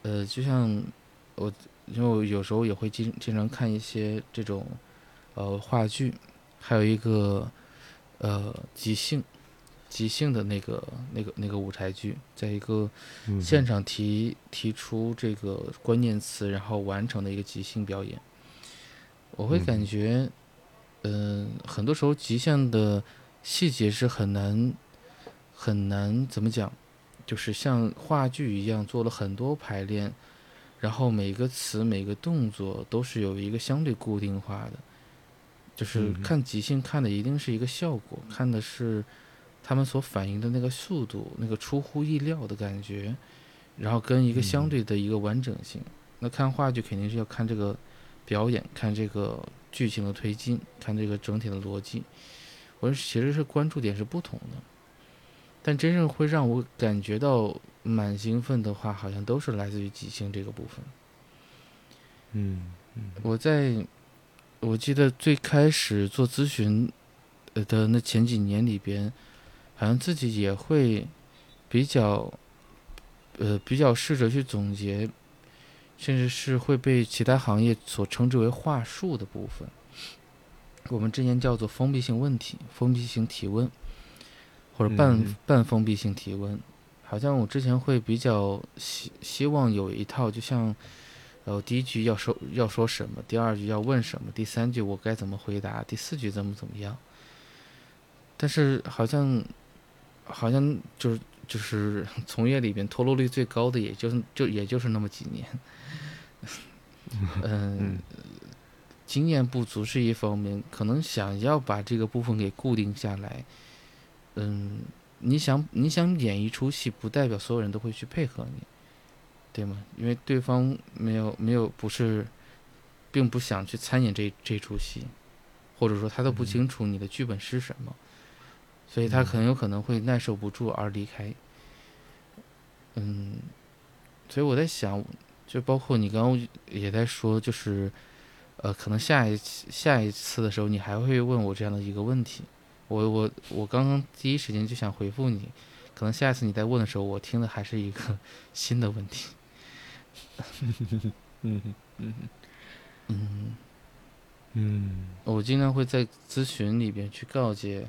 呃，就像我，因为我有时候也会经经常看一些这种，呃，话剧，还有一个，呃，即兴，即兴的那个那个那个舞台剧，在一个现场提提出这个关键词，然后完成的一个即兴表演，我会感觉，嗯，很多时候即兴的。细节是很难，很难怎么讲，就是像话剧一样做了很多排练，然后每个词每个动作都是有一个相对固定化的，就是看即兴看的一定是一个效果，看的是他们所反映的那个速度，那个出乎意料的感觉，然后跟一个相对的一个完整性。那看话剧肯定是要看这个表演，看这个剧情的推进，看这个整体的逻辑。我其实是关注点是不同的，但真正会让我感觉到蛮兴奋的话，好像都是来自于即兴这个部分。嗯，我在我记得最开始做咨询呃的那前几年里边，好像自己也会比较呃比较试着去总结，甚至是会被其他行业所称之为话术的部分。我们之前叫做封闭性问题、封闭性提问，或者半半封闭性提问。好像我之前会比较希希望有一套，就像，呃，第一句要说要说什么，第二句要问什么，第三句我该怎么回答，第四句怎么怎么样。但是好像，好像就是就是从业里边脱落率最高的，也就是就也就是那么几年。嗯。经验不足是一方面，可能想要把这个部分给固定下来，嗯，你想你想演一出戏，不代表所有人都会去配合你，对吗？因为对方没有没有不是，并不想去参演这这出戏，或者说他都不清楚你的剧本是什么，所以他很有可能会耐受不住而离开。嗯，所以我在想，就包括你刚刚也在说，就是。呃，可能下一次下一次的时候，你还会问我这样的一个问题。我我我刚刚第一时间就想回复你，可能下一次你再问的时候，我听的还是一个 (laughs) 新的问题。(laughs) 嗯嗯嗯嗯，我经常会在咨询里边去告诫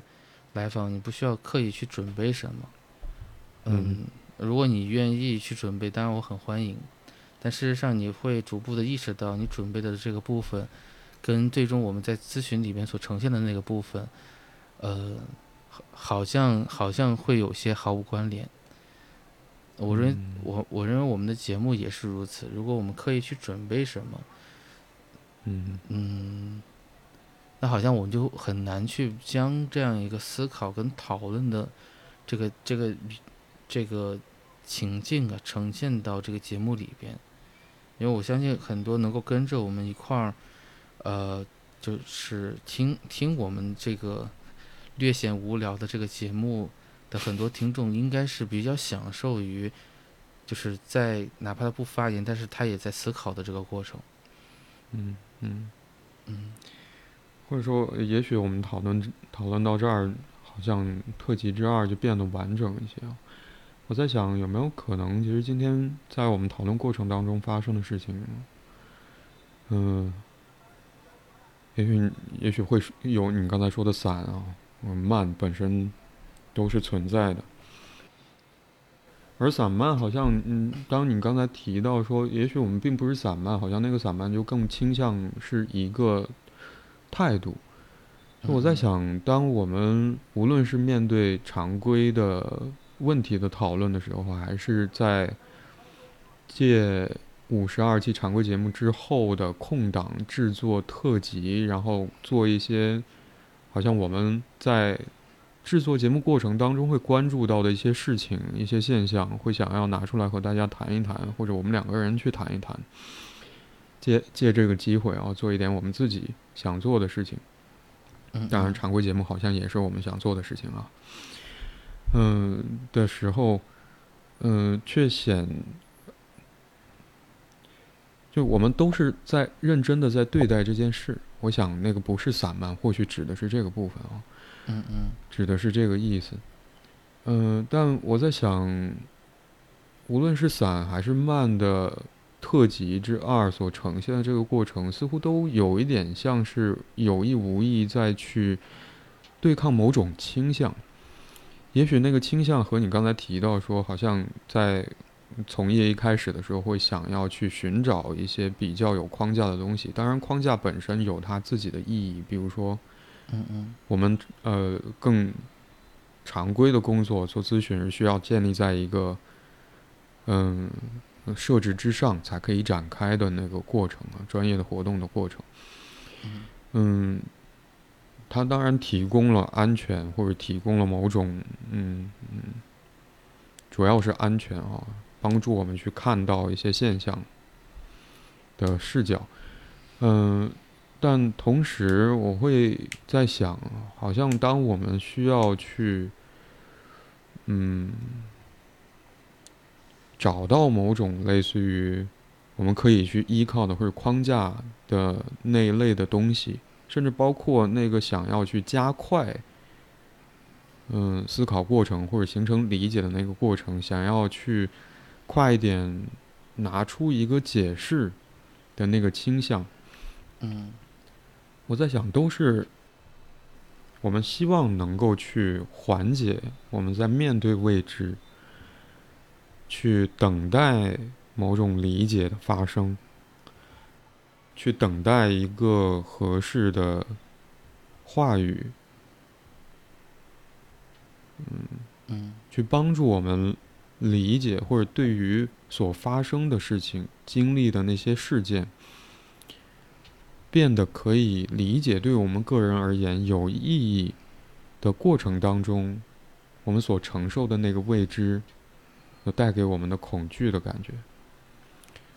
来访，你不需要刻意去准备什么。嗯，如果你愿意去准备，当然我很欢迎。但事实上，你会逐步的意识到，你准备的这个部分，跟最终我们在咨询里面所呈现的那个部分，呃，好像好像会有些毫无关联。我认我我认为我们的节目也是如此。如果我们刻意去准备什么，嗯嗯，那好像我们就很难去将这样一个思考跟讨论的这个这个这个情境啊呈现到这个节目里边。因为我相信很多能够跟着我们一块儿，呃，就是听听我们这个略显无聊的这个节目的很多听众，应该是比较享受于，就是在哪怕他不发言，但是他也在思考的这个过程。嗯嗯嗯，或者说，也许我们讨论讨论到这儿，好像特辑之二就变得完整一些啊。我在想，有没有可能，其实今天在我们讨论过程当中发生的事情，嗯，也许也许会有你刚才说的散啊，慢本身都是存在的。而散漫好像，嗯，当你刚才提到说，也许我们并不是散漫，好像那个散漫就更倾向是一个态度。我在想，当我们无论是面对常规的。问题的讨论的时候，还是在借五十二期常规节目之后的空档制作特辑，然后做一些好像我们在制作节目过程当中会关注到的一些事情、一些现象，会想要拿出来和大家谈一谈，或者我们两个人去谈一谈，借借这个机会啊，做一点我们自己想做的事情。当然，常规节目好像也是我们想做的事情啊。嗯的时候，嗯，却显，就我们都是在认真的在对待这件事。我想那个不是散漫，或许指的是这个部分啊。嗯嗯，指的是这个意思。嗯，但我在想，无论是散还是慢的特辑之二所呈现的这个过程，似乎都有一点像是有意无意在去对抗某种倾向。也许那个倾向和你刚才提到说，好像在从业一开始的时候会想要去寻找一些比较有框架的东西。当然，框架本身有它自己的意义。比如说，嗯嗯，我们呃更常规的工作做咨询是需要建立在一个嗯设置之上才可以展开的那个过程啊，专业的活动的过程。嗯。它当然提供了安全，或者提供了某种，嗯嗯，主要是安全啊，帮助我们去看到一些现象的视角，嗯，但同时我会在想，好像当我们需要去，嗯，找到某种类似于我们可以去依靠的或者框架的那一类的东西。甚至包括那个想要去加快，嗯，思考过程或者形成理解的那个过程，想要去快一点拿出一个解释的那个倾向，嗯，我在想，都是我们希望能够去缓解我们在面对未知，去等待某种理解的发生。去等待一个合适的话语，嗯。嗯，去帮助我们理解或者对于所发生的事情、经历的那些事件，变得可以理解，对我们个人而言有意义的过程当中，我们所承受的那个未知，有带给我们的恐惧的感觉，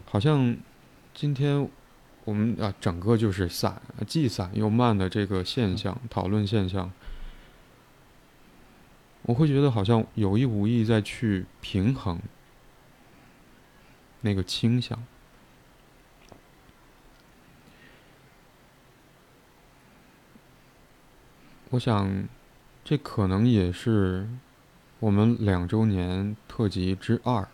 好像今天我们啊，整个就是散，既散又慢的这个现象，讨论现象，我会觉得好像有意无意在去平衡那个倾向。我想，这可能也是我们两周年特辑之二。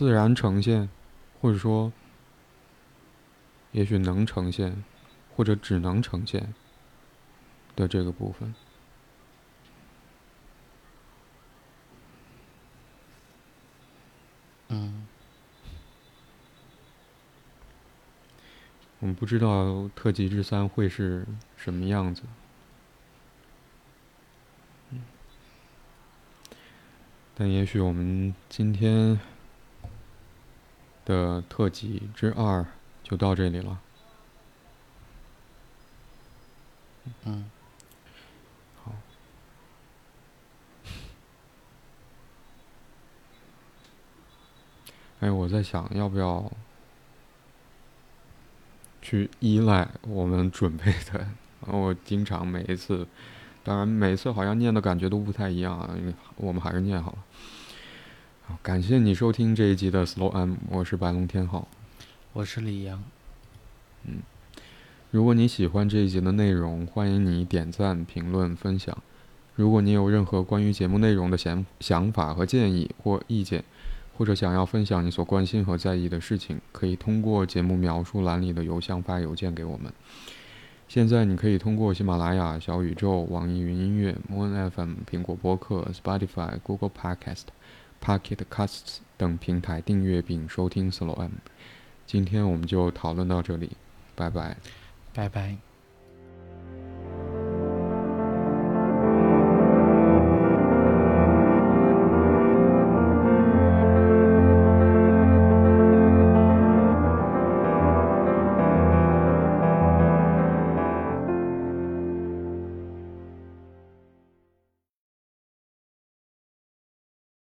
自然呈现，或者说，也许能呈现，或者只能呈现的这个部分。嗯。我们不知道特辑之三会是什么样子，但也许我们今天的特辑之二就到这里了。嗯。好。(laughs) 哎，我在想要不要。去依赖我们准备的，(laughs) 我经常每一次，当然每次好像念的感觉都不太一样啊。我们还是念好了。好，感谢你收听这一集的 Slow M，我是白龙天浩，我是李阳。嗯，如果你喜欢这一集的内容，欢迎你点赞、评论、分享。如果你有任何关于节目内容的想想法和建议或意见。或者想要分享你所关心和在意的事情，可以通过节目描述栏里的邮箱发邮件给我们。现在你可以通过喜马拉雅、小宇宙、网易云音乐、Moon FM、苹果播客、Spotify、Google Podcast、Pocket Casts 等平台订阅并收听 Slow M。今天我们就讨论到这里，拜拜，拜拜。